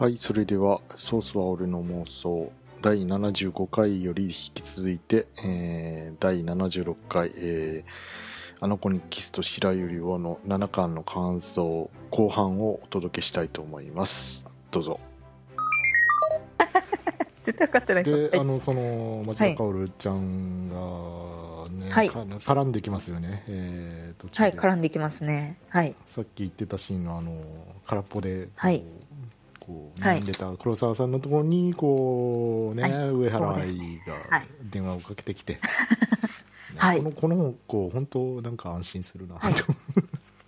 はい、それでは、ソースは俺の妄想、第75回より引き続いて、えー、第76回、えー、あの子にキスと白百合をの7巻の感想、後半をお届けしたいと思います。どうぞ。絶対分かってないで、はいあの、その、町田薫ちゃんが、ね、はいか絡んできますよね。えー、はい、で絡んできますね。はい。さっき言ってたシーンのあの空っぽではいこうはい。悩んでた黒沢さんのところにこうね、はい。上原愛がはい。電話をかけてきて、ねはいこのこの子本当なんか安心するな、はい。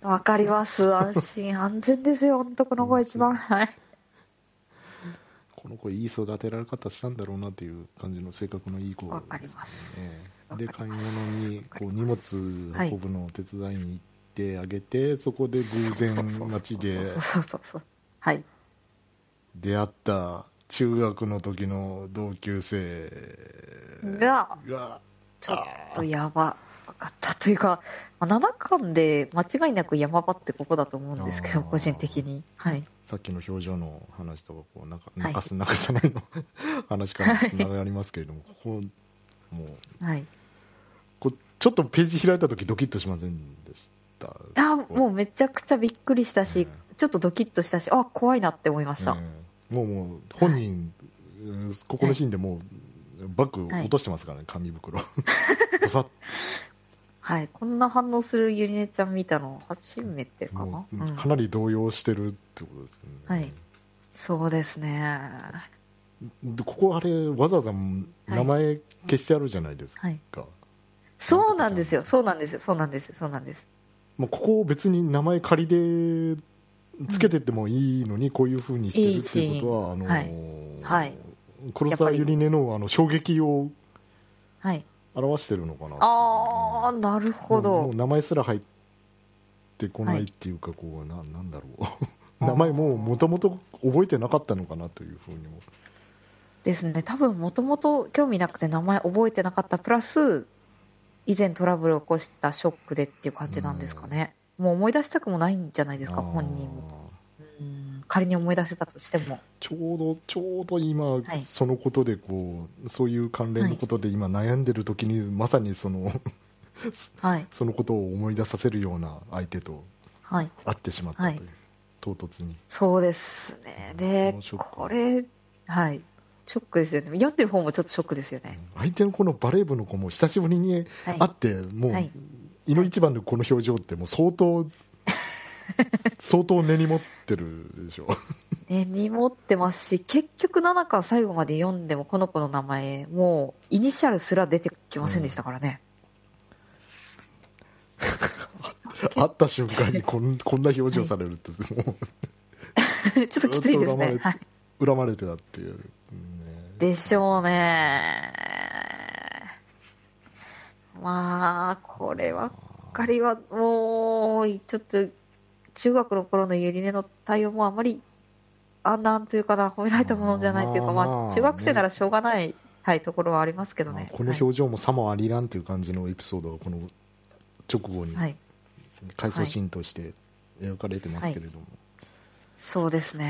わかります。安心安全ですよ、本当この子が一番。はい。この子いい育てられ方したんだろうなっていう感じの性格のいい子。わかります。ええ。で買い物にこう荷物運ぶのを手伝いに行ってあげて、そこで偶然街で出会った中学の時の同級生が、がちょっとやばかったというか、まあ、7巻で間違いなく山場ってここだと思うんですけど、個人的に。はい。さっきの表情の話とかこうなんかはい泣かす泣かさないの話からつながりますけれども、ここもうはい。こうちょっとページ開いた時ドキッとしませんでした？あ、もうめちゃくちゃびっくりしたし、ちょっとドキッとしたし、あ、怖いなって思いました。ええもうもう本人、うんここのシーンでもうバッグ落としてますからね、紙袋ボサッはい。こんな反応するゆりねちゃん見たの初めてかな？も。ううんかなり動揺してるってことですよね、はいそうですね。でここあれわざわざ名前消してあるじゃないですか、はい。そうなんですよ。そうなんですよ。そうなんですよ。そうなんです。もうここを別に名前仮でつけてってもいいのに、こういうふうにしてるっていうことは、あのーはい黒沢ゆりねのあの衝撃をはい。表してるのかなあー、なるほどう。名前すら入ってこないっていうか、こうななんだろう 名前もうもともと覚えてなかったのかなというふうにもですね。多分、もともと興味なくて名前覚えてなかった。プラス、以前トラブルを起こしたショックでっていう感じなんですかね。もう思い出したくもないんじゃないですか、本人も。うん仮に思い出せたとしても。ちょうどちょうど今、はいそのことでこうそういう関連のことで今悩んでる時に、まさにそのはい。そのことを思い出させるような相手とはい。会ってしまったという、はい唐突にそうですね。でこれ、はい。ショックですよね。読んでる方もちょっとショックですよね。相手のこのバレー部の子も久しぶりにはい会って、もう、はいいの一番のこの表情ってもう相当 相当根に持ってるでしょ根に持ってますし、結局7巻最後まで読んでもこの子の名前、もうイニシャルすら出てきませんでしたからね。会った瞬間にこんこんな表情されるって、も ちょっときついですね。恨まれてたっていう、ね、でしょうね。まあ、こればっかりは、もう、ちょっと、中学の頃のゆりねの対応もあまり、あなんというかな、褒められたものじゃないというか、まあまあ、中学生ならしょうがない、はい、ところはありますけどね。この表情もさもありらんという感じのエピソードがこの直後にはい、はい回想シーンとして描かれてますけれども、そうですね。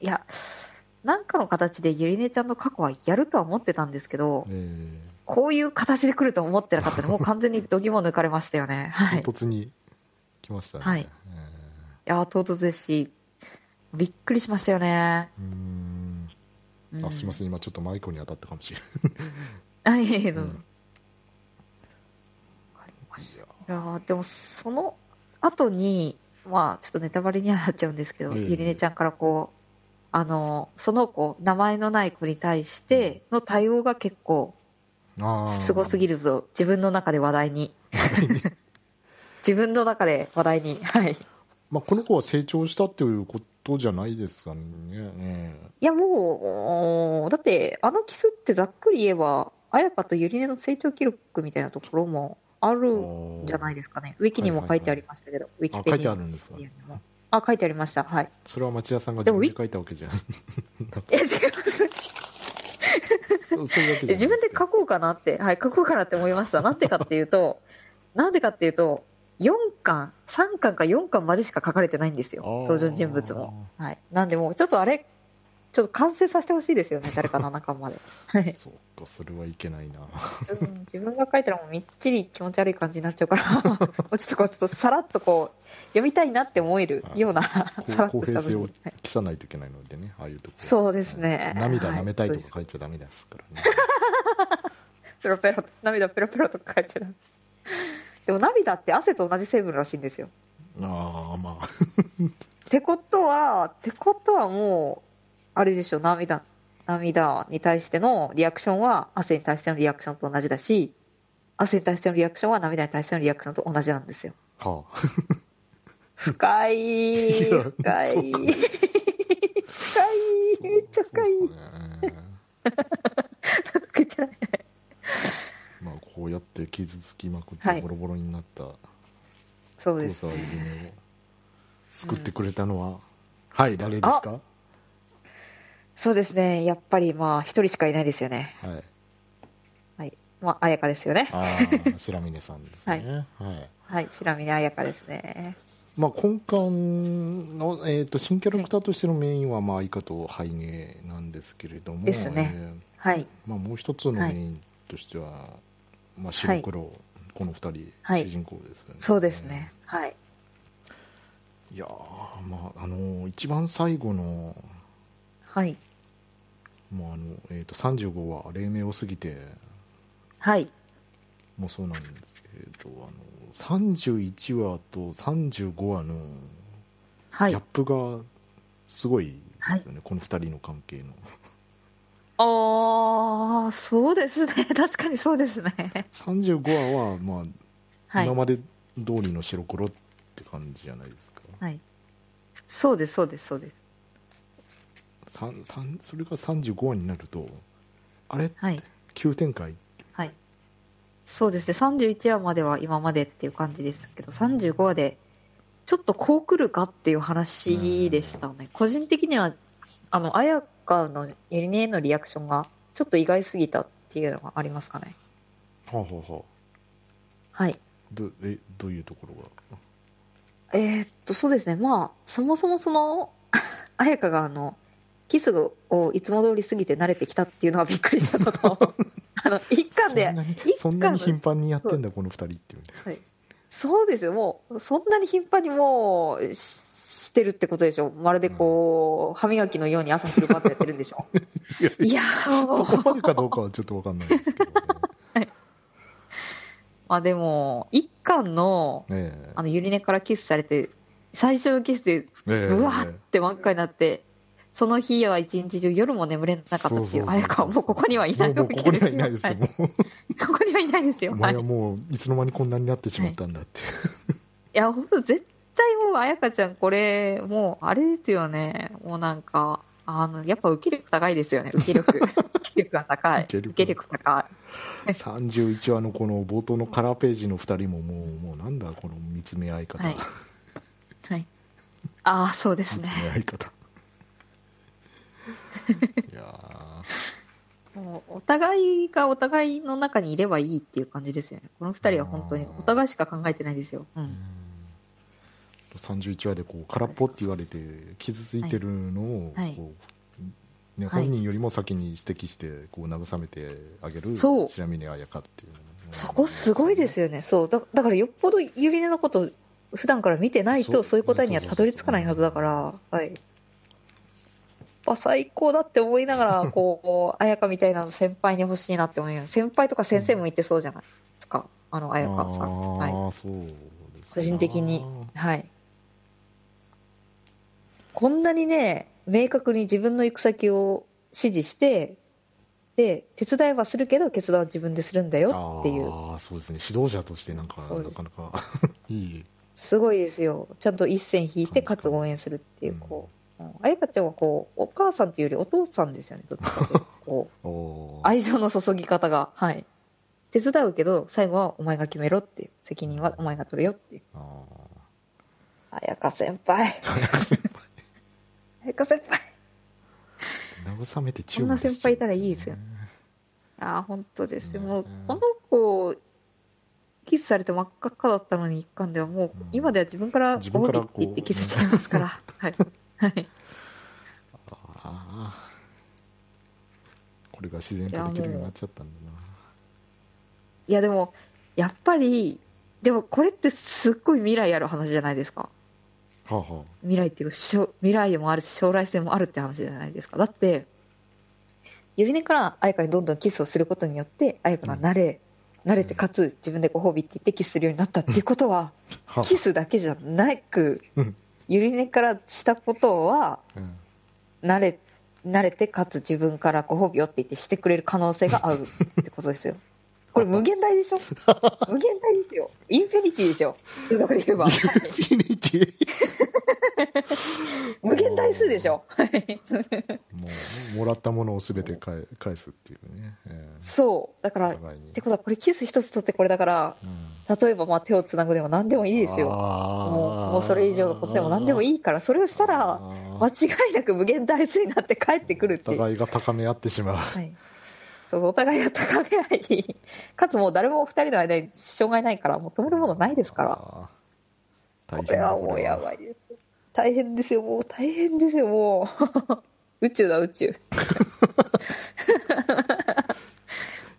いや、なんかの形でゆりねちゃんの過去はやるとは思ってたんですけど、えこういう形で来ると思ってなかったので、もう完全に度肝抜かれましたよね。はい。唐突に来ましたね、はい。えや、唐突ですし、びっくりしましたよね。ーうーん。うん。あすいません。今ちょっとマイクに当たったかもしれはい、いえいえない、うん。どうぞ。わかりました。いやー。でもその後に、まあ、ちょっとネタバレにはなっちゃうんですけど、ええ。ゆりねちゃんからこう、あの、その子、名前のない子に対しての対応が結構すごすぎると、自分の中で話題に。自分の中で話題に。はい。まあ、この子は成長したっていうことじゃないですかね、えいや、もう、だって、あのキスってざっくり言えば、綾香とゆりねの成長記録みたいなところもあるんじゃないですかね。ウィキにも書いてありましたけど、ウィえあ書いキペディアてあるんですかあ、書いてありました。はい。それは町田さんが自分で書いたわけじゃん いや、違います。自分で書こうかなって、はい、書こうかなって思いました。なんでかっていうと、なんでかっていうと、4巻、3巻か4巻までしか書かれてないんですよ。登場人物も。はい。なんでもう、ちょっとあれ、ちょっと完成させてほしいですよね、誰か7巻まで。はい。そうかそれはいけないなうん自分が書いたらもうみっちり気持ち悪い感じになっちゃうから、もうちょっとこう、ちょっとさらっとこう、読みたいなって思えるような、さらっ公とした文字。はい消さないといけないのでねああいうとこそうですね涙はい舐めたいとか書いちゃダメですからねペロペロと、涙ペロペロとか書いちゃう。でも涙って汗と同じ成分らしいんですよ。ああまあってことは、ってことはもう、あれでしょ、涙、涙に対してのリアクションは汗に対してのリアクションと同じだし、汗に対してのリアクションは涙に対してのリアクションと同じなんですよ。はあ。深い、深い、そう深い、めっちゃ深い。まあこうやって傷つきまくっはい。てボロボロになったそうです黒沢ゆりねを救ってくれたのは、はい誰ですか？そうですね、やっぱりまあ、一人しかいないですよね。はいはい。まあ、彩香ですよね。ああ 白峰さんですねはい、はい、白峰彩香ですね。まあ、根幹の、えー、と新キャラクターとしてのメインは、まあ、イカとハイネなんですけれども、ですねえーはい。まあ、もう一つのメインとしては、まあ、白黒、この二人、はい主人公ですよね。そうですね。はい。いやーまああの一番最後のはい。もうあの、えー、と35話黎明を過ぎてはい。もそうなんですけどあの31話と35話のはいギャッ。プがすごいですよね、この二人の関係のああ、そうですね。確かにそうですね。35話は、まあはい今。まで通りの白黒って感じじゃないですか、はい。そうです、そうです、そうです。それが35話になるとあれ？はい。急展開？はい。そうですね。31話までは今までっていう感じですけど、35話で、ちょっとこう来るかっていう話でしたね。個人的には、あの、綾香のゆりねへのリアクションが、ちょっと意外すぎたっていうのがありますかね。はあ、はあはあ、はい。どえどういうところが？えーっと、そうですね。まあ、そもそもその、綾香があの、キスをいつも通り過ぎて慣れてきたっていうのがびっくりしたのと、あの、一巻でそんなに、一そんな巻のに頻繁にやってんだこの二人っていう。ねはい、そうですよ、もう、そんなに頻繁にもうししてるってことでしょ、まるでこう、歯磨きのように朝昼晩とやってるんでしょ。いやいやー、そこまでかどうかはちょっとわかんないですけどね。まあでも、一巻の、あの、ゆり根からキスされて、最初のキスで、ええ。うわーって真っ赤になって、その日は一日中夜も眠れなかったっていう、そうそうそう綾香はもうここにはいないもうもうここにはいないですよ、ここにはいないですよ。前はもういつの間にこんなになってしまったんだって、や、ほんと絶対もう綾香ちゃんこれ、もうあれですよね。もうなんか、あの、やっぱ受け力高いですよね、受け力。受け力が高い。受け力受け力高い。31話のこの冒頭のカラーページの2人ももうもうなんだこの見つめ合い方、はいはい。ああ、そうですね見つ。め合い方いやもうお互いがお互いの中にいればいいっていう感じですよね。この二人は本当にお互いしか考えてないですよ。うーん。31話でこう空っぽって言われて傷ついてるのをはいこう、ね、はい本人よりも先に指摘してこう慰めてあげるそう白峰彩香っていうそこすごいですよね。そう。だだからよっぽどゆりねのこと普段から見てないとそういう答えにはたどり着かないはずだから、はい。ぱ最高だって思いながら、こう、彩香みたいなの先輩に欲しいなって思います。先輩とか先生もいてそうじゃないですか。あの、彩香さん。はい。個人的に。はい。こんなにね、明確に自分の行く先を指示して、で、手伝いはするけど、決断は自分でするんだよっていう。ああそうですね指導者としてなんかなかなか いいすごいですよ。ちゃんと一線引いて、かつ応援するっていう、こう。うんあやかちゃんはこう、お母さんっていうよりお父さんですよね、どっちかというと。こう、愛情の注ぎ方が。はい。手伝うけど、最後はお前が決めろっていう。責任はお前が取るよっていう。ああやか先輩。あやか先輩。輩慰めて注こんな先輩いたらいいですよああ、本当ですよ。もううん、この子、キスされて真っ赤っかだったのに一巻ではもう、うん今では自分から自分からご褒美って言ってキスしちゃいますから。はい。はい。ああこれが自然とできるようになっちゃったんだいやでも、やっぱり、でもこれってすっごい未来ある話じゃないですか。なはあは未来っていうか、しょ未来もあるし、将来性もあるって話じゃないですか。だって、ゆりねから彩香にどんどんキスをすることによって、彩香が慣れ、慣れてかつ自分でご褒美って言ってキスするようになったっていうことは、あはキスだけじゃなくうん、ゆり根からしたことは、慣れ、慣れてかつ自分からご褒美をって言ってしてくれる可能性があるってことですよ。これ無限大でしょ？無限大ですよ。インフィニティでしょ？数学で言えば。インフィニティ？無限大数でしょ？はいもうもらったものをすべて返返すっていうね、えーそう。だから、ってことはこれキス一つ取ってこれだから、うん例えばまあ手をつなぐでも何でもいいですよ。もうもうそれ以上のことでも何でもいいから、それをしたら、間違いなく無限大数になって帰ってくるっていう。お互いが高め合ってしまう、はい。そうそうお互いが高め合い、かつもう誰も二人の間に障害ないから、もう止めるものないですから。これはもうやばいです。大変ですよ、もう大変ですよ、もう。宇宙だ、宇宙。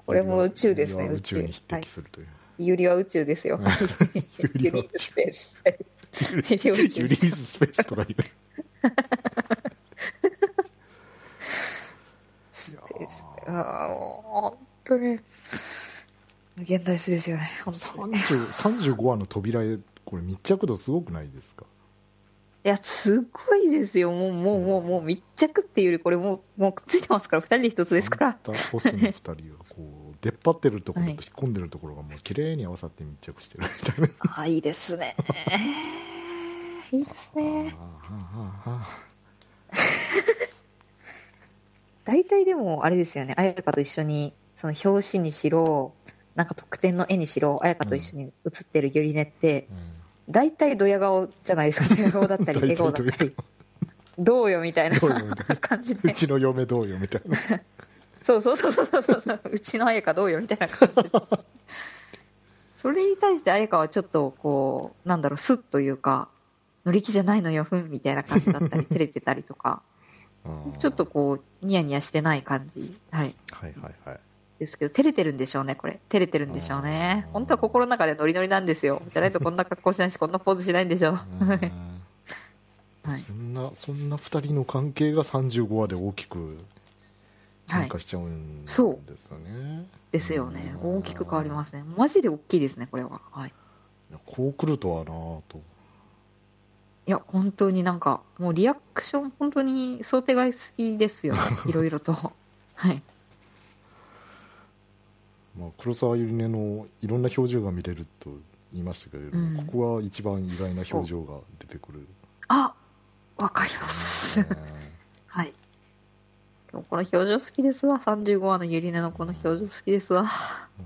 これも宇宙ですね、宇 宇宙。宙に匹はい敵。するという、ユリは宇宙ですよ。ユリは宇宙ユリスペース。ユリは宇宙ユリーズスペースとか言うです。ああ、もう本当に。無限大数ですよね、本当に。い30 35話の扉へこれ密着度すごくないですか？や、すごいですよ。もう、もう、もう、もう密着っていうより、これもう、もうくっついてますから、二人で一つですから。ホスの2人がこう出っ張ってるところとはい引っ込んでるところがもう綺麗に合わさって密着してるみたいなああ、いいですね。いいですね。あーあーあ大体でも、あれですよね、彩香と一緒に、その表紙にしろ、なんか特典の絵にしろ、彩香と一緒に写ってるゆりねって、ーうん。大体ドヤ顔じゃないですか、ドヤ顔だったり、笑顔だったり、どうよみたいな感じうで、ちの嫁どうよみたいな。そうそうそうそうそうそう、うちの彩香どうよみたいな感じで。それに対して彩香はちょっと、こう、なんだろう、スッというか、乗り気じゃないのよ、ふん、みたいな感じだったり、照れてたりとか、ちょっとこう、ニヤニヤしてない感じ。はい。はいはいはいですけど、照れてるんでしょうね、これ。照れてるんでしょうね本当は心の中でノリノリなんですよ。じゃないとこんな格好しないし、こんなポーズしないんでしょう。うんはいそんなそんな2人の関係が35話で大きく変化しちゃうんですよね、ですよね。大きく変わりすますね。マジで大きいですね、これは。はい。こう来るとはなぁといや、本当になんか、もうリアクション、本当に想定外すぎですよね。いろいろと。はい。まあ、黒沢ゆりねのいろんな表情が見れると言いましたけれども、うんここは一番意外な表情が出てくる、あわかります。ね はい。この表情好きですわ。35話のゆりねのこの表情好きですわ。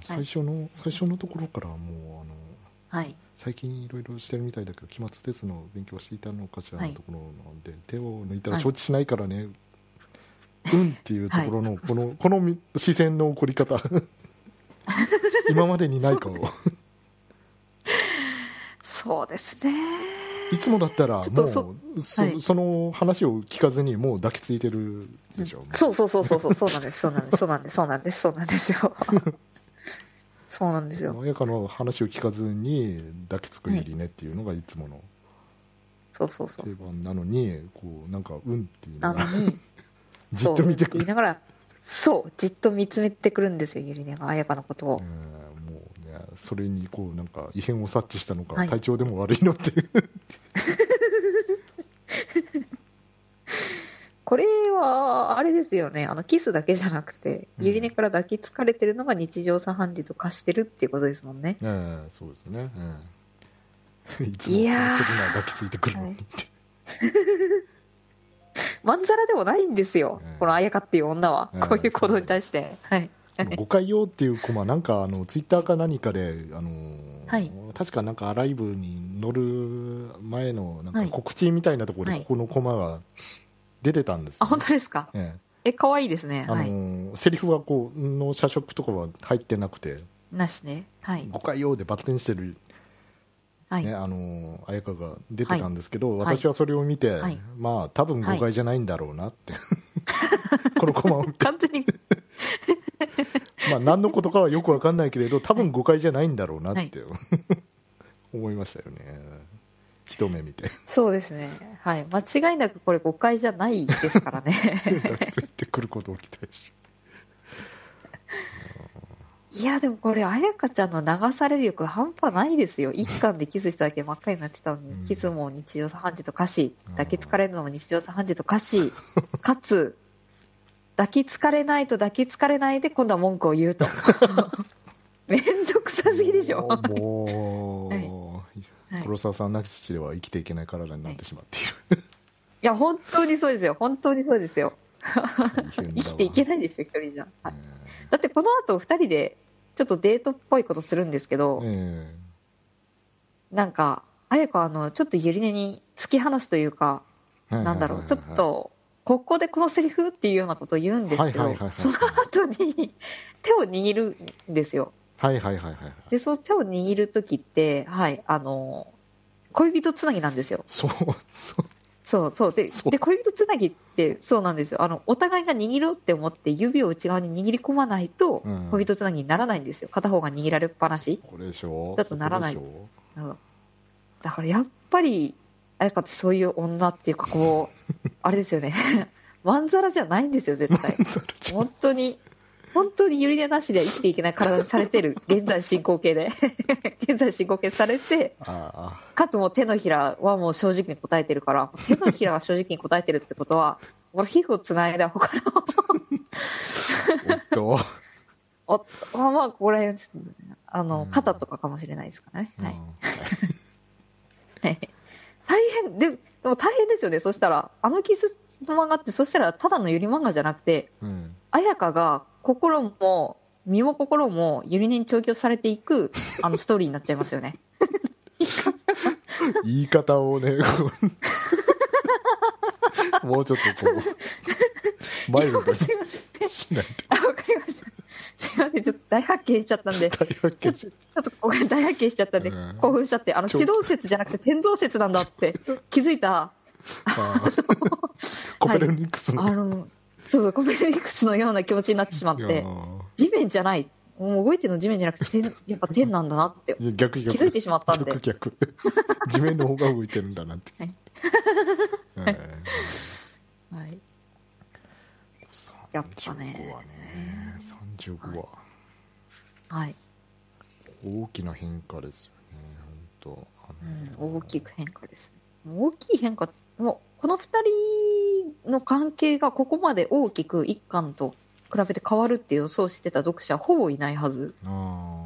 最初の、最初のところからもうあのはい。最近いろいろしてるみたいだけど期末テストの勉強していたのかしらはいのところなんで、手を抜いたら承知しないからね、うんっていうところの、このこの視線の起こり方。今までにない顔。そうですね。いつもだったらもうそそ,、はい。その話を聞かずにもう抱きついてるでしょ、そうそうそうそうそう、そうなんです、そうなんです、そうなんです、そうなんです、そうなんですよ。そうなんですよ。親かの話を聞かずに抱きつくゆりねっていうのがいつものそうそうそう定。番なのにこうなんかうんっていうなのに、じっと見てくるそう言いながら、そう、じっと見つめてくるんですよ、ゆりねが、彩香のことを。えーもうね、それにこうなんか異変を察知したのか、はい体調でも悪いのっていう これは、あれですよね、あの、キスだけじゃなくて、うん。ゆりねから抱きつかれてるのが日常茶飯事と化してるっていうことですもんね。ええそうですね、ええ いつもいや抱きついてくるのにって、まんざらでもないんですよ、うん。この彩香っていう女は、うん。こういう行動に対して。はい。誤解用っていうコマなんかあのツイッターか何かであの、はい。確かなんかアライブに乗る前のなんはい。か告知みたいなところではい。ここのコマが出てたんですよ。あ、本当ですか？ええ、可愛いですね。えあはい。のセリフはこうの社食とかは入ってなくて。なしね。はい。誤解用でバッテンしてる、はい。ねあの彩香が出てたんですけど、はい。私はそれを見て、はい。まあ多分誤解じゃないんだろうなって、このコマを完全に、まあ、何のことかはよく分かんないけれど多分誤解じゃないんだろうなって、思いましたよね一目見てそうですね。はい。間違いなくこれ誤解じゃないですからね。抱きついてくることを期待し いや、でもこれ、彩香ちゃんの流される力半端ないですよ。一巻でキスしただけ真っ赤になってたのに、うんキスも日常茶飯事と歌詞うん、抱きつかれるのも日常茶飯事と歌詞、かつ、抱きつかれないと抱きつかれないで今度は文句を言うと。めんどくさすぎでしょ。もう、はい黒沢さんなき父では生きていけない体になってしまっている、いや、本当にそうですよ。本当にそうですよ。生きていけないですよ、一人じゃ。はい。ねだってこの後二人で、ちょっとデートっぽいことするんですけど、えなんか、彩香はあの、ちょっとゆり根に突き放すというか、えなんだろう、ちょっと、ここでこのセリフっていうようなことを言うんですけど、はいはいはいはい。その後に手を握るんですよ。はいはいはいはいはいで、その手を握るときって、はい、あの、恋人つなぎなんですよ。そうそうそうそう。で、そうで恋人つなぎってそうなんですよ。あの、お互いが握ろうって思って指を内側に握り込まないとうん、恋人つなぎにならないんですよ。片方が握られっぱなし。これでしょだとならないうんだからやっぱり、あやかってそういう女っていうか、こう、あれですよね。まんざらじゃないんですよ、絶対。本当に、本当にゆり根なしでは生きていけない体にされてる、現在進行形で。現在進行形されて、あかつもう手のひらはもう正直に答えてるから、手のひらは正直に答えてるってことは、俺皮膚をつないだ他の、あおっと、おまあまあ、これ、あうんの、肩とかかもしれないですからね。はい。うんはい大変、ででも大変ですよね。そしたら、あのキスの漫画って、そしたらただのゆり漫画じゃなくて、うん彩香が心も、身も心もゆり根に調教されていく、あのストーリーになっちゃいますよね。言い方をね、もうちょっとこう、マイルド。しないあ、わかりました。すいません。ちょっと大発見しちゃったんで、ちと。大発見しょっと大発見しちゃったんでうん、興奮しちゃって、あの、地動説じゃなくて天動説なんだって気づいた、コペルニクスの。あの、そうそう、コペルニクスのような気持ちになってしまって、地面じゃない。もう動いてるの地面じゃなくて天、やっぱ天なんだなって気づいてしまったんで。逆逆。地面の方が動いてるんだなって、はい。えはい。ーやっぱね。35はね。35は。はい。大きな変化ですよね本当。あのうん、大きく変化です。大きい変化、もう、この二人の関係がここまで大きく一巻と比べて変わるって予想してた読者はほぼいないはず。あ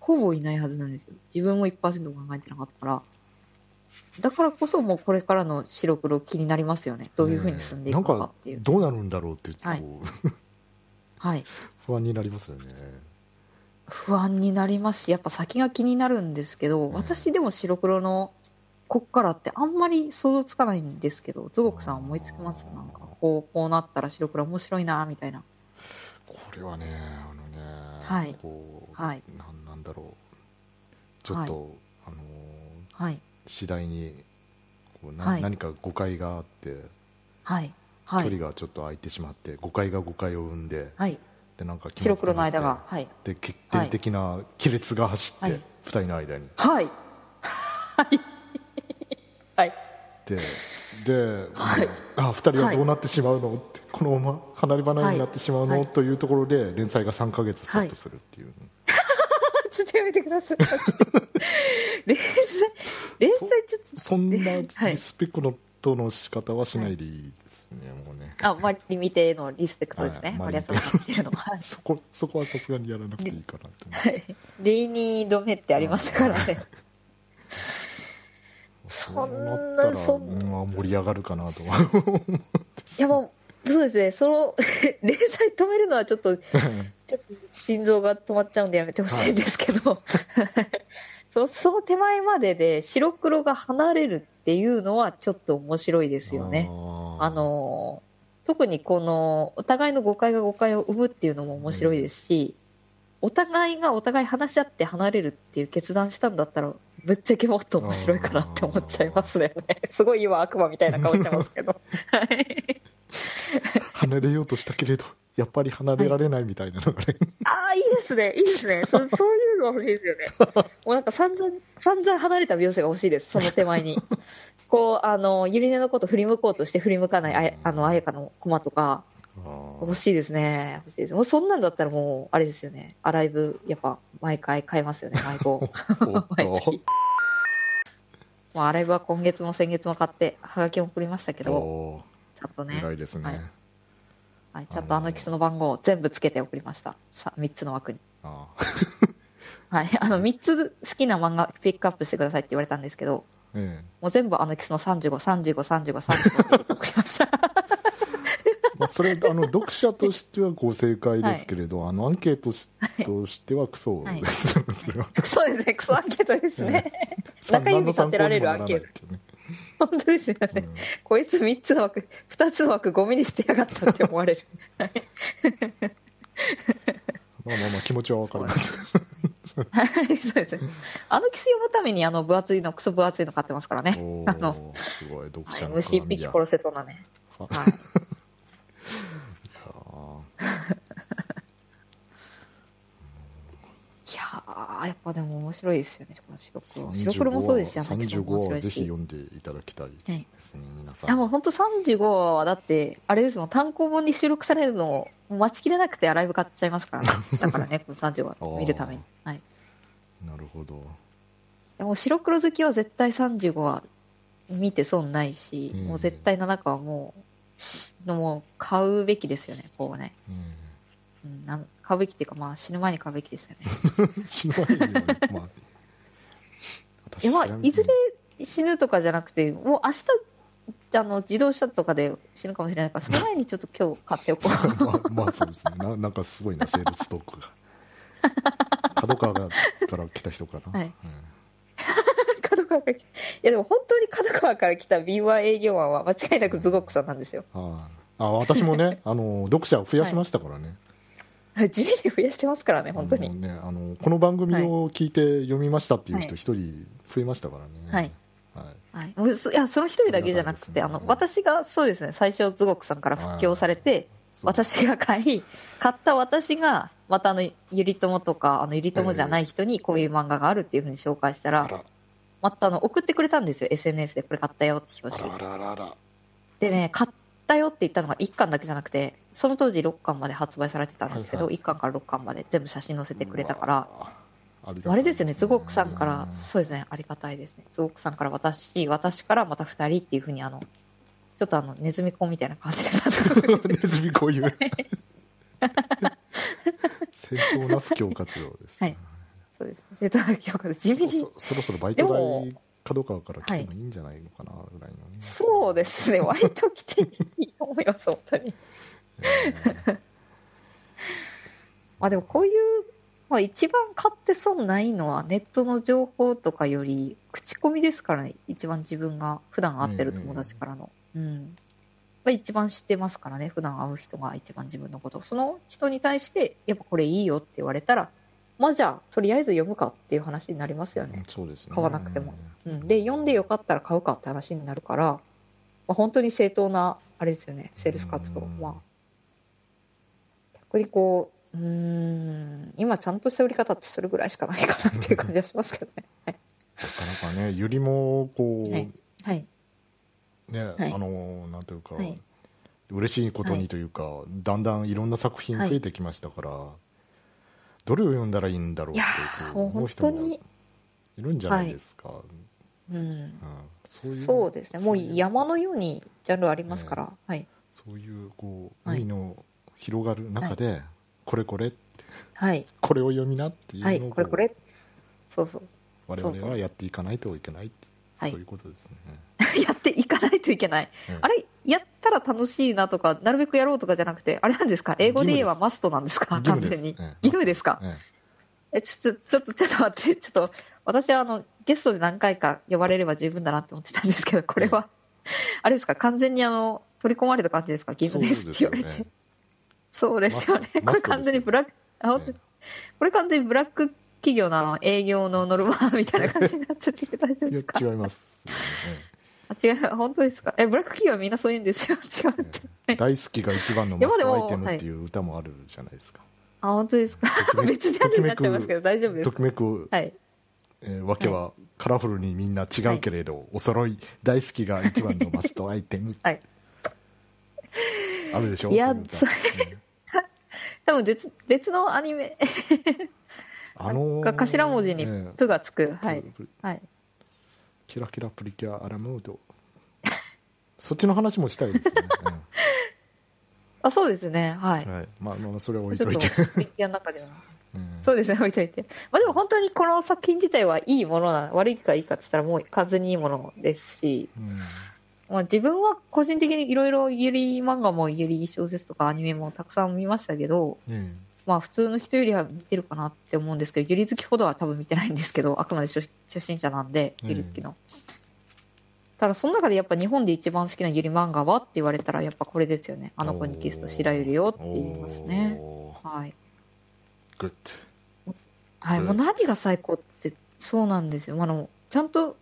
ほぼいないはずなんですよ。自分も1%考えてなかったから。だからこそもうこれからの白黒気になりますよね。どういう風に進んでいくのかっていう。どうなるんだろうってこう、はいはい。不安になりますよね不安になりますし、やっぱ先が気になるんですけど、ん私でも白黒のこっからってあんまり想像つかないんですけど、ズゴクさん思いつきます？なんか、こう、こうなったら白黒面白いな、みたいな。これはねあのね、はいこう、はいなんなんだろうちょっと、あのはい。次第にこうな、はい何か誤解があってはい。はい。距離がちょっと空いてしまって、誤解が誤解を生んではい。でなんか白黒の間が。はい。で決定的な亀裂が走って、はい二人の間にはい。はい。はい。でで、はいあ二人はどうなってしまうのってこのまま離れ離れになってしまうの、はいというところで連載が3ヶ月ストップするっていう、ちょっとやめてください。連載、連載ちょっと、そんなリはいスペクトの仕方はしないでいいですね、もうねあ、マリミテへのリスペクトですね。はいマリアさんが言ってるの。はい。そこそこはさすがにやらなくていいかなと思ってはいレイニー止めってありましたからね。そんなそんうん盛り上がるかなと。いやもう、そうですね、その、連載止めるのはちょっと、ちょっと心臓が止まっちゃうんでやめてほしいんですけど、そその手前までで白黒が離れるっていうのはちょっと面白いですよね。あの、特にこの、お互いの誤解が誤解を生むっていうのも面白いですし、お互いがお互い話し合って離れるっていう決断したんだったら、ぶっちゃけもっと面白いかなって思っちゃいますね。すごい今悪魔みたいな顔してますけど。はい。離れようとしたけれど、やっぱり離れられないみたいなのがね。ああ、いいですね。いいですね。そ そういうのが欲しいですよね。もうなんか散々、散々離れた描写が欲しいです。その手前に。こう、あの、ゆりねのこと振り向こうとして振り向かないあや、あの、あやかのコマとか、欲しいですね。欲しいです。もうそんなんだったらもう、あれですよね。アライブ、やっぱ、毎回買えますよね、毎号。毎と月。まあ、アライブは今月も先月も買って、はがきも送りましたけど、おちゃんとね、偉いですね。はいはい、ちゃんとあのキスの番号を全部つけて送りました。さ3つの枠に。あ はい。あの、3つ好きな漫画ピックアップしてくださいって言われたんですけど、あええもう全部あのキスの35、35、35、35って送りました。まあ、それあの読者としてはご正解ですけれど、あのアンケートしとしてはクソです、それは。ですね、クソアンケートですね。中指立てられるアンケートト。本当ですよね。うんこいつ3つの枠、2つの枠ゴミにしてやがったって思われる。まあまあまあ気持ちはわかります。はい、そうですね。あのキス読むためにあの分厚いの、クソ分厚いの買ってますからね。おあの、ーすごい読はい者の虫一匹殺せそうなね。ははい。い いやー、やっぱでも面白いですよね、この白黒。白黒もそうですし、あのキス35も面白いし。はぜひ読んでいただきたいではいすね、皆さいやん。もう本当35話はだって、あれですもん、単行本に収録されるのを待ちきれなくてアライブ買っちゃいますからね。だからね、この35話見るために。はい。なるほど。でも白黒好きは絶対35話見て損ないし、うんもう絶対7日はもうし、もう買うべきですよね、こうね。うんうん、なん買うべきっていうか、まあ死ぬ前に買うべきですよね。死ぬ前にまあ、いや、まあいずれ死ぬとかじゃなくて、もう明日、あの、自動車とかで死ぬかもしれないから、その前にちょっと今日買っておこう。まあ、まあそうですねな。なんかすごいな、セールストックが。角川がから来た人かな。はいうん角川から来た。いや、でも本当に角川から来た敏腕営業マンは間違いなくズゴックさんなんですよ。はい。あ私もね、あの読者を増やしましたからね、地味に増やしてますからね、本当に。あのねあのこの番組を聞いて読みましたっていう人、はい。一人増えましたからね。はい。はい。はい、もうそいやその一人だけじゃなくて、あの私がそうですね、最初、ズゴックさんから布教されて、そう私が買い、買った私が、またあの、ゆりともとか、あの、ゆりともじゃない人にこういう漫画があるっていうふうに紹介したらまたあの、送ってくれたんですよ、SNS でこれ買ったよって表あ紙。らららら。でね、買ったよって言ったのが1巻だけじゃなくて、その当時6巻まで発売されてたんですけど、はい1巻から6巻まで全部写真載せてくれたから、あれですよね、ズゴックさんから、うんそうですね、ありがたいですね。ズゴックさんから私、私からまた2人っていうふうに、あの、ちょっとあの、ネズミ子みたいな感じで。ネズミこういう。正当な布教活動です、はいそうです。生徒の教科地味にそ。そろそろバイトでも代角川から来てもいいんじゃないのかなぐらいのね、そうですね、割と来ていいと思います、本当に。え まあでもこういう、まあ一番買って損ないのはネットの情報とかより口コミですからね、一番自分が普段会ってる友達からの。うん。まあ一番知ってますからね、普段会う人が一番自分のことを。その人に対して、やっぱこれいいよって言われたら、まあじゃあ、とりあえず読むかっていう話になりますよね。ー。そうですね。買わなくても。うん、で読んでよかったら買うかって話になるから、まあ、本当に正当なあれですよね。セールス活動。うん。まあ逆にこううーん今ちゃんとした売り方ってそれぐらいしかないかなっていう感じはしますけどね。はい、なかなかねゆりもこう、はい。はい、ね、はい。あのなんというか、はい。嬉しいことにというか、だんだんいろんな作品増えてきましたから、どれを読んだらいいんだろうってうーもう思う人もいるんじゃないですか、うん。うん、そうですね。もうい山のようにジャンルありますから、はい。そういうこうはい海の広がる中で、これこれ。はい。これを読みなっていうはいのをこれこれ。そうそう。我々はやっていかないといけないってはい。そういうことですね、やっていかないといけない。うん。あれやったら楽しいなとか、なるべくやろうとかじゃなくて、あれなんですか？英語で言えばマストなんですか？す。完全に。ええ。義務ですか？ええ、ちょっと、ちょっと、ちょっと待って、ちょっと、私はあの、ゲストで何回か呼ばれれば十分だなって思ってたんですけど、これは、あれですか？完全にあの、取り込まれた感じですか？義務ですって言われて。そうですよね。これ完全にブラック、あ、本当に。これ完全にブラック企業のあの営業のノルマみたいな感じになっちゃってて大丈夫ですか？違いますあ違う、本当ですか？え、ブラック企業はみんなそう言うんですよ。違うって。よね。大好きが一番のマストアイテムっていう歌もあるじゃないですか。あ、本当ですか？別ジャンルになっちゃいますけど、大丈夫ですとか？きめく、はい。えーわけはカラフルにみんな違うけれど、お揃い大好きが一番のマストアイテム。はい。あるでしょ？いやそうう歌それ多分別、別のアニメうんあのーが頭文字にえープがつく。はい。プはい。キラキラプリキュアアラムード。そっちの話もしたいですね。あ、そうですね。はい。うんはい。まあまあ、それは置いといて。プリキュアの中では。うんそうですね、置いといて。まあでも本当にこの作品自体はいいものな、悪いかいいかって言ったらもう完全にいいものですし、うんまあ自分は個人的にいろいろゆり漫画もゆり小説とかアニメもたくさん見ましたけど、うんまあ普通の人よりは見てるかなって思うんですけど、ゆり好きほどは多分見てないんですけど、あくまで初初心者なんで、うんゆり好きの。ただその中でやっぱ日本で一番好きなゆり漫画はって言われたらやっぱこれですよね。あの子にキスと白ゆりよって言いますね。おはい。ー。グッはい、うんもう何が最高ってそうなんですよ。あの、ちゃんと、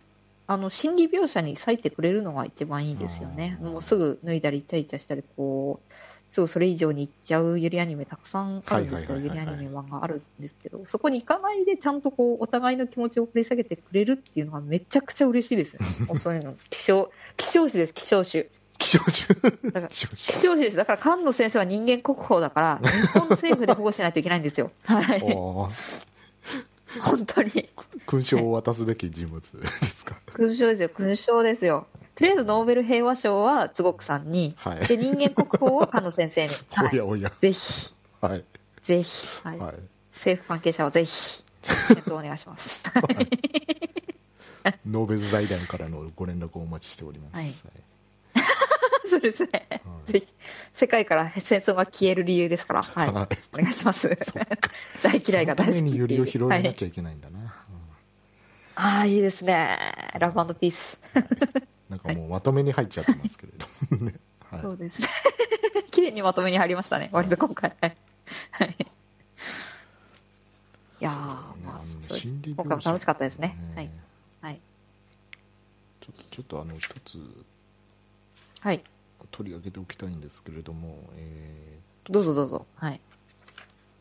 あの、心理描写に割いてくれるのが一番いいですよね。もうすぐ脱いだりイチャイチャしたり、こう、すぐそれ以上にいっちゃうゆりアニメたくさんあるんですけど、ゆりアニメ漫画あるんですけど、そこに行かないでちゃんとこう、お互いの気持ちを掘り下げてくれるっていうのがめちゃくちゃ嬉しいですね。もうそういうの。希少、希少種です、希少種。気象種。だから気象希少種です。だから、菅野先生は人間国宝だから、日本政府で保護しないといけないんですよ。はい。本当に。勲章を渡すべき人物ですか？勲章ですよ、勲章ですよ。とりあえずノーベル平和賞はつごくさんに、はい。で、人間国宝は菅野先生に。はい。おやおや。ぜひ、はい。ぜひ、はい。はい。政府関係者はぜひ、検討お願いします。ノーベル財団からのご連絡をお待ちしております。はいそうですね。はいぜひ、世界から戦争が消える理由ですから、はい。はいお願いします。大嫌いが大好きにユリを拾わなはいきゃいけないんだな。うんああ、いいですね。ラブピース。なんかもうまとめに入っちゃってますけれどもね。はいそうですね。綺麗にまとめに入りましたね、割と今回。はい。はいいやー、まあ、そうです今回も楽しかったですね。はい。はい。ちょちょっとあの一つはい。取り上げておきたいんですけれども、えどうぞどうぞ。はい。ー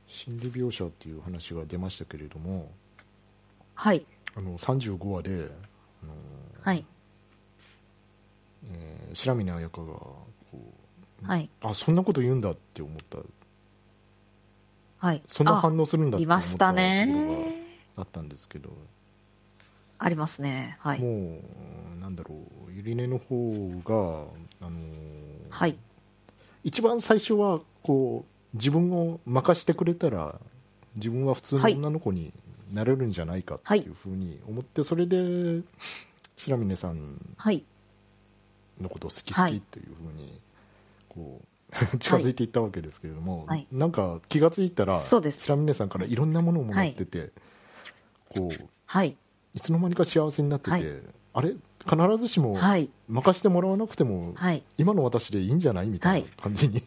心理描写っていう話が出ましたけれどもはい。あの35話で、あのはい。えー白峰彩香がこうはい。あそんなこと言うんだって思ったはい。そんなあ反応するんだって思っいましたところね。があったんですけど、ありますね。はい。もうなんだろうゆりねの方が、あのーはい。一番最初はこう自分を任してくれたら自分は普通の女の子になれるんじゃないかっていうふうに思って、それで白峰さんはい。のことを好きはい好きっていうふうにこう 近づいていったわけですけれども、はいなんか気がついたら白峰さんからいろんなものをもらってて、こうはい。いつの間にか幸せになってて、はい。あれ？必ずしもはい。任してもらわなくてもはい。今の私でいいんじゃない？みたいな感じに、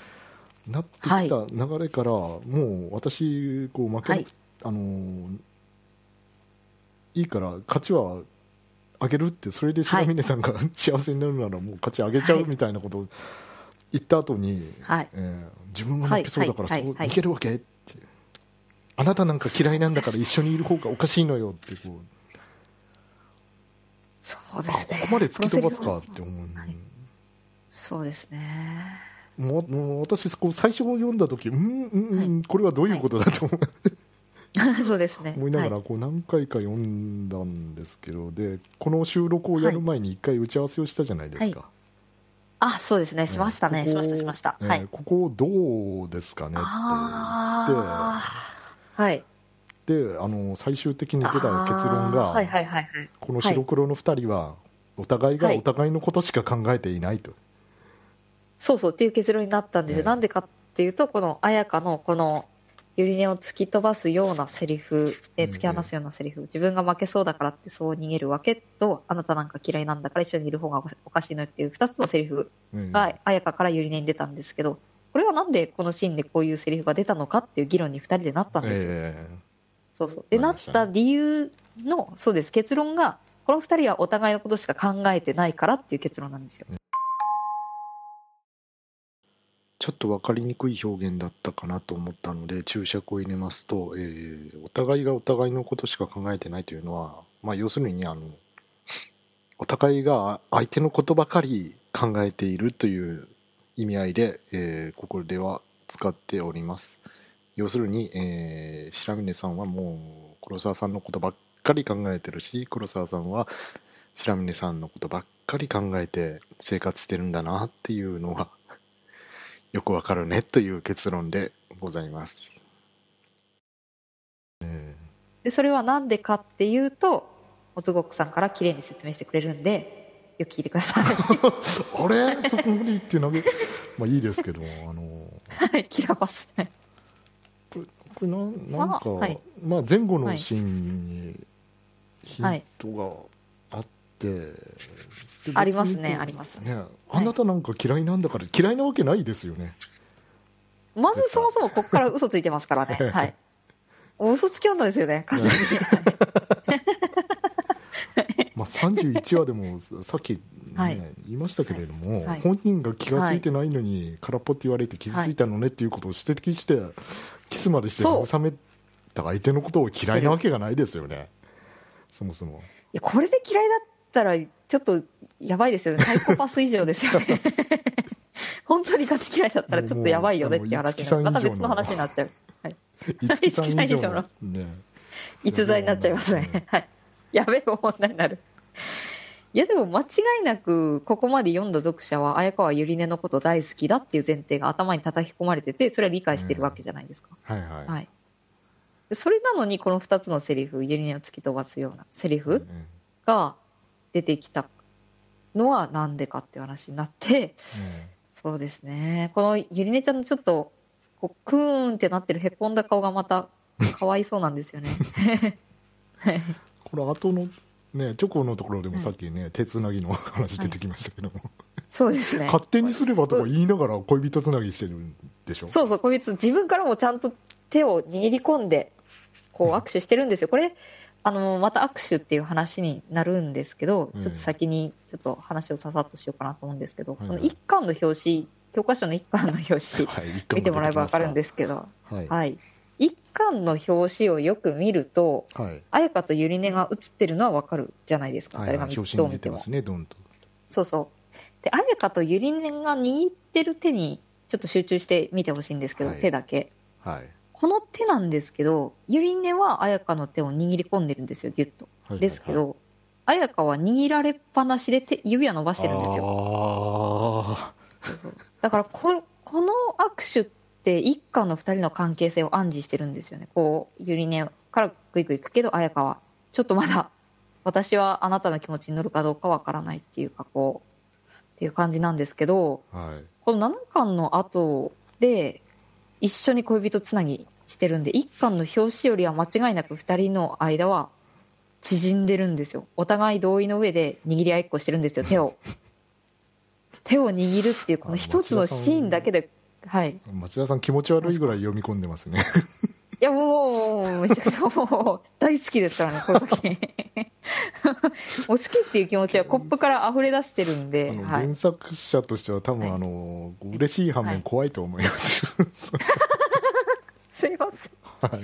なってきた流れから、もう私こう負けなく、はい。あのーいいから勝ちはあげるってそれで白峰さんが幸せになるならもう勝ちあげちゃうみたいなことを言った後に、はい。えー自分が負けそうだからそういけるわけってあなたなんか嫌いなんだから一緒にいる方がおかしいのよってこうそうですね。こまで突き飛ばすかって思う、はいそうですね。もうもう私こう最初を読んだ時うんうん、うんこれはどういうことだと思,、そうですね。思いながらはいこう何回か読んだんですけどでこの収録をやる前に一回打ち合わせをしたじゃないですか、あ、そうですね。しましたね。ここしました、しました。えーはい。ここどうですかねってああ。はい。でであの最終的に出た結論が、はいはいはいはい。この白黒の2人はお互いがはいお互いのことしか考えていないと、そうそうっていう結論になったんですよ。ええなんでかっていうと、この綾香のこのゆり根を突き飛ばすようなセリフ、えー突き放すようなセリフ、自分が負けそうだからってそう逃げるわけと、あなたなんか嫌いなんだから一緒にいる方がおかしいのよっていう二つのセリフうんが綾香からゆり根に出たんですけど、これはなんでこのシーンでこういうセリフが出たのかっていう議論に2人でなったんですよ。えそうそう。で、なった理由の、そうです、結論が、この2人はお互いのことしか考えてないからっていう結論なんですよ。ちょっと分かりにくい表現だったかなと思ったので注釈を入れますと、えーお互いがお互いのことしか考えてないというのは、まあ、要するにあのお互いが相手のことばかり考えているという意味合いで、えーここでは使っております要するに、えー白峰さんはもう黒沢さんのことばっかり考えてるし黒沢さんは白峰さんのことばっかり考えて生活してるんだなっていうのは よくわかるねという結論でございます。で、それはなんでかっていうと、おつごくさんから綺麗に説明してくれるんで、よく聞いてください。あれ？そこまで言って投げ、まあいいですけど、あの、はい、切らますね。これこれなんなんか、あはいまあ前後のシーンにヒはいントがあって、でありますねありますね。あなたなんか嫌いなんだから嫌いなわけないですよね。まずそもそもここから嘘ついてますからね。はい。嘘つき女ですよね、完全に。まあ31話でも さっき、ねはい言いましたけれども、はい本人が気がついてないのに空っぽって言われて傷ついたのねっていうことを指摘して、キスまでして慰めた相手のことを嫌いなわけがないですよね。そもそも。いや、これで嫌いだったら、ちょっとやばいですよね。サイコパス以上ですよね。本当にガチ嫌いだったらちょっとやばいよねっていう話また別の話になっちゃう。はい。五木さん以上のね。逸材になっちゃいますね。はい。やべえ問題になる。いやでも間違いなくここまで読んだ読者は綾川ゆりねのこと大好きだっていう前提が頭に叩き込まれててそれは理解してるわけじゃないですか。はいはい。はい。でそれなのにこの2つのセリフ、ゆりねを突き飛ばすようなセリフうんが出てきたのはなんでかっていう話になって、そうですね。このゆりねちゃんのちょっとこうクーンってなってるへこんだ顔がまたかわいそうなんですよね。はい。これ後のね、チョコのところでもさっきね、手つなぎの話出てきましたけども、そうですね。勝手にすればとか言いながら恋人つなぎしてるんでしょ？そうそう、こいつ自分からもちゃんと手を握り込んで、こう握手してるんですよ。これ、あの、また握手っていう話になるんですけど、うんちょっと先にちょっと話をささっとしようかなと思うんですけど、はいこの一巻の表紙、教科書の一巻の表紙、はい、見てもらえばわかるんですすけど、はい。はい。一巻の表紙をよく見ると、はい。彩香とゆりねが写ってるのはわかるじゃないですか。はい、誰がはい、見どう見てもね、ドンと。そうそう。で、彩香とゆりねが握ってる手にちょっと集中して見てほしいんですけど、はい手だけ。はい。この手なんですけど、ゆりねは彩香の手を握り込んでるんですよ、ギュッと。はいですけ、ど、彩香は握られっぱなしで手指輪伸ばしてるんですよ。あそうそうだからこ、この握手って一家の二人の関係性を暗示してるんですよね。こう、ゆりねからグイグイ行くけど、彩香は、ちょっとまだ、私はあなたの気持ちに乗るかどうかわからないっていうか、こう、っていう感じなんですけど、あ、はい。この7巻の後で、一緒に恋人つなぎしてるんで、1巻の表紙よりは間違いなく2人の間は縮んでるんですよ。お互い同意の上で握り合いっこしてるんですよ、手を。手を握るっていう、この一つのシーンだけで、はい。町田さん気持ち悪いぐらい読み込んでますね。いや、もう、めちゃくちゃもう、大好きですからね、この時。もう好きっていう気持ちはコップから溢れ出してるんあで、原。作者としては多分、はいあの嬉しい反はい面怖いと思います。すいません。はい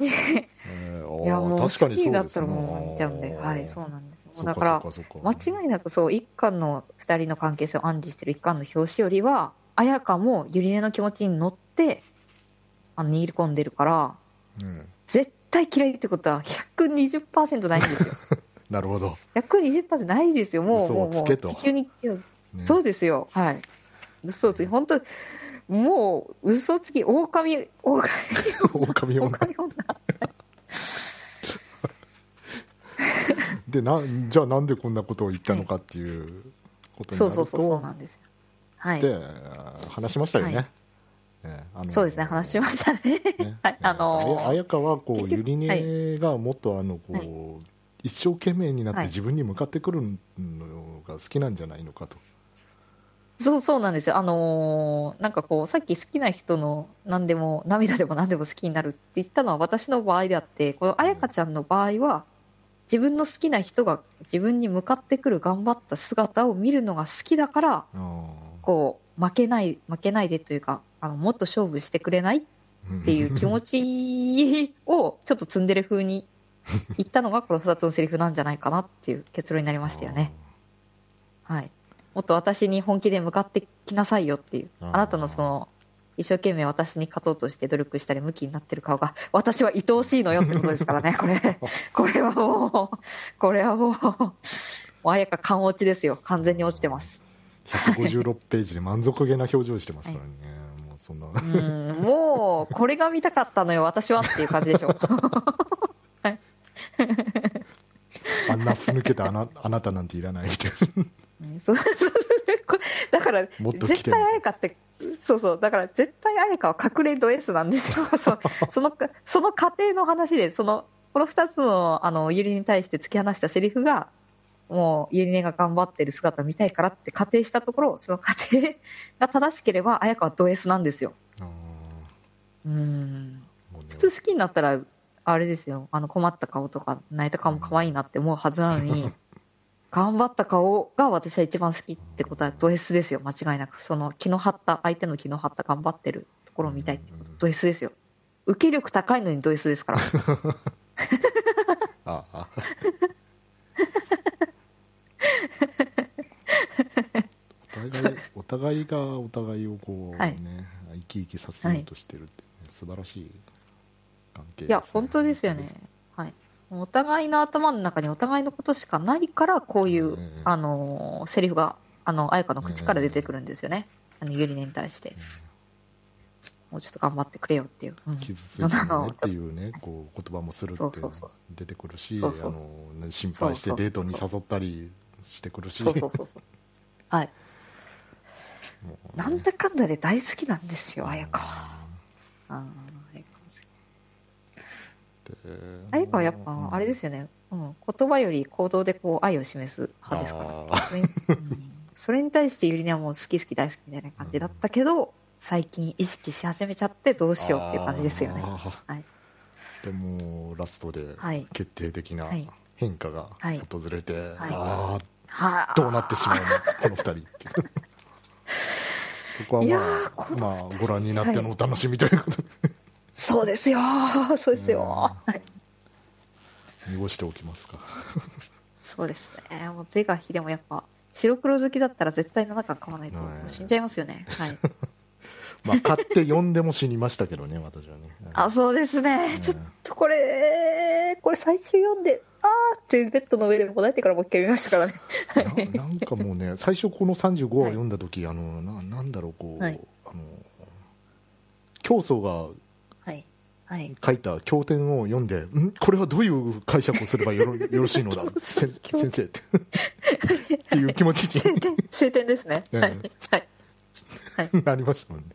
えーいや、もう確か好きだったらもう見ちゃうんで、はい、そうなんですよ。だから、間違いなくそう、一巻の二人の関係性を暗示してる一巻の表紙よりは、綾香もゆりねの気持ちに乗って、あの、握り込んでるから、うん絶対嫌いってことは120%ないんですよ。なるほど、120%ないですよ。もう、嘘もう、もう、地球に、ねそうですよ。はい。嘘をつき、本当もう、嘘つき、狼、狼、狼女狼女。でなじゃあなんでこんなことを言ったのかっていうことになるとそうそうそう、そうなんですよ。はい。で話しましたよね、はいねあのそうですね、話しましたね。ね はいあの綾香はこうゆりねがもっとあのこう、はい一生懸命になってはい自分に向かってくるのが好きなんじゃないのかと、そうそうなんですよ。あのーなんかこう、さっき好きな人の何でも、涙でも何でも好きになるって言ったのは私の場合であって、この彩香ちゃんの場合は、自分の好きな人が自分に向かってくる頑張った姿を見るのが好きだから、こう、負けない、負けないでというか、あの、もっと勝負してくれない？っていう気持ちをちょっとツンデレ風に言ったのがこの2つのセリフなんじゃないかなっていう結論になりましたよね。はい。もっと私に本気で向かってきなさいよっていう。あなたのその、一生懸命私に勝とうとして努力したり、向きになってる顔が、私は愛おしいのよってことですからね、これ。これはもう、これはもう、もう、あやか勘落ちですよ。完全に落ちてます。156ページで満足げな表情してますからね、もうそんな、うん、もう、これが見たかったのよ、私はっていう感じでしょ。あんなふぬけたあなあなたなんていらないみたいうんそうそう。だから、絶対彩香って、そうそう、だから絶対彩香は隠れド S なんですよ。そその、その過程の話で、その、この二つの、あの、ゆりに対して突き放したセリフが、もう、ゆりねが頑張ってる姿を見たいからって仮定したところ、その過程が正しければ、彩香はド S なんですよ。うん。普通好きになったら、あれですよ、あの困った顔とか、泣いた顔も可愛いなって思うはずなのに、頑張った顔が私は一番好きってことはド S ですよ、間違いなく。その気の張った、相手の気の張った頑張ってるところを見たいってこと、ド S ですよ。受け力高いのにド S ですから。ああ お互いお互いがお互いをこうね、はい生き生きさせようとしてるって、ね素晴らしい関係いや、本当ですよね。はい。お互いの頭の中にお互いのことしかないから、こういう、うんあのーセリフが、あの、彩香の口から出てくるんですよね。あの、ゆりねに対して。もうちょっと頑張ってくれよっていう。うん傷ついてるねっていうね こう言葉もするってそうそうそう出てくるしそうそうそあのね心配してデートに誘ったりしてくるしそうそうそうそう。はい。なんだかんだで大好きなんですよ、彩香は。あー彩香はやっぱ、あれですよね。うん。言葉より行動でこう、愛を示す派ですから。あそれにうんそれに対してゆりねはもう好き好き大好きみたいな感じだったけど、最近意識し始めちゃってどうしようっていう感じですよね。はい。でもラストではい決定的なはい変化がはい訪れて、はいああはあ。どうなってしまうのこの二人っていうそこはまあ、まあ、ご覧になってのお楽しみということで、そうですよー そうですよーはい。濁しておきますかそうですね。もう是が非でもやっぱ、白黒好きだったら絶対7巻買わないと死んじゃいますよね。はい。まあ買って読んでも死にましたけどね私はねあ、そうですね。んちょっとこれ、これ最終読んで、あーってベッドの上でも泣いてからもう一回見ましたからね。ななんかもうね、最初この35話を読んだ時、あのななんだろう、こう、はいあの教祖がはい。はい。書いた経典を読んで、ん？これはどういう解釈をすればよろ よろしいのだ、先生ってっていう気持ちに晴天、ですね。ええはい。はい。はい。なりましたもんね。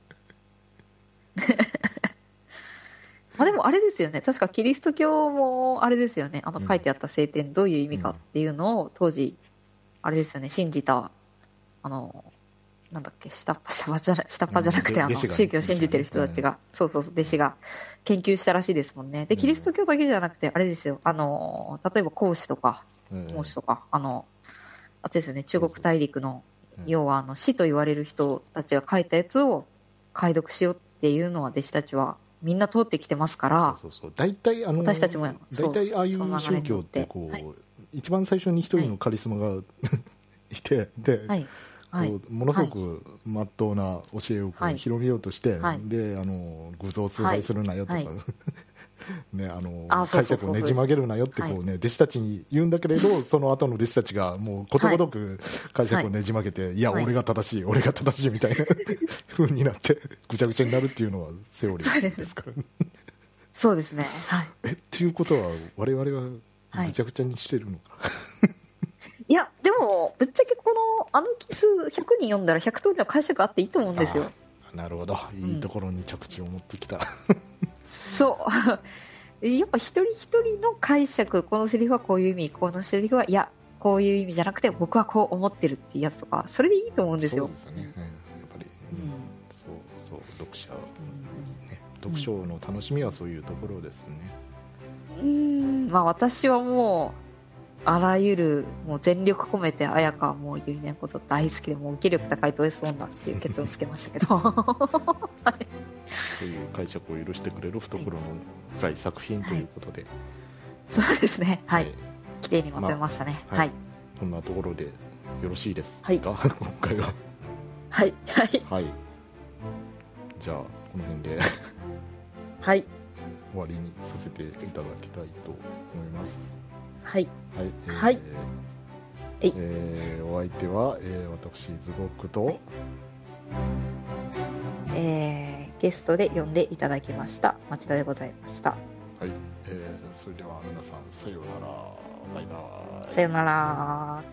まあでもあれですよね。確かキリスト教もあれですよね。あのうん。書いてあった聖典どういう意味かっていうのを当時、あれですよね、信じた、あの、なんだっけ、下っ端下っ端じゃな下っ端じゃなくて、あの、宗教を信じてる人たちが、そうそうそう、弟子が研究したらしいですもんね。で、キリスト教だけじゃなくて、あれですよ、あの、例えば孔子とか、うん。孔子とか、あの、あですよね、中国大陸の、うん。要はあの死と言われる人たちが書いたやつを解読しようっていうのは弟子たちはみんな通ってきてますから、そうそう大体あの私たちも大体ああいう宗教ってこう、はい。一番最初に一人のカリスマが、い。てで、はい、ものすごくまっとうな教えを広めようとして、はい。であの偶像崇拝するなよとか、はい ね、あの解釈をねじ曲げるなよってこう、ね弟子たちに言うんだけれど、その後の弟子たちがもうことごとく解釈をねじ曲げて、い、や、はい俺が正しい、俺が正しいみたいな 風になって、ぐちゃぐちゃになるっていうのはセオリーですからね。そうです。ね、はい。えっていうことは、我々ははい。ぐちゃぐちゃにしてるのか？いや、でも、ぶっちゃけこの、あのキス100人読んだら100通りの解釈あっていいと思うんですよ。あなるほど、いいところに着地を持ってきた。そう。やっぱ一人一人の解釈、このセリフはこういう意味、このセリフは、いや、こういう意味じゃなくて、僕はこう思ってるっていうやつとか、それでいいと思うんですよ。そうですよね、うん、やっぱり、うん。うんそうそう。読者、うん。ね、読書の楽しみはそういうところですよね、うーん、まあ私はもう、あらゆる、もう全力込めて、綾香はもうゆりねのこと大好きで、もう受け力高いド S 女っていう結論つけましたけど。はいそういう解釈を許してくれる懐の深い作品ということで、そうですね。はいえ。綺麗にまとめましたね。まあはいはい。こんなところでよろしいですか、はい今回は。はい。はい。はい。じゃあ、この辺ではい。終わりにさせていただきたいと思います。はい。はい。えーはいはいえーお相手は、えー私、ズゴックと、えー、ゲストで呼んでいただきました。町田でございました。はい。えーそれでは皆さん、さようなら。バイバイ。さよなら。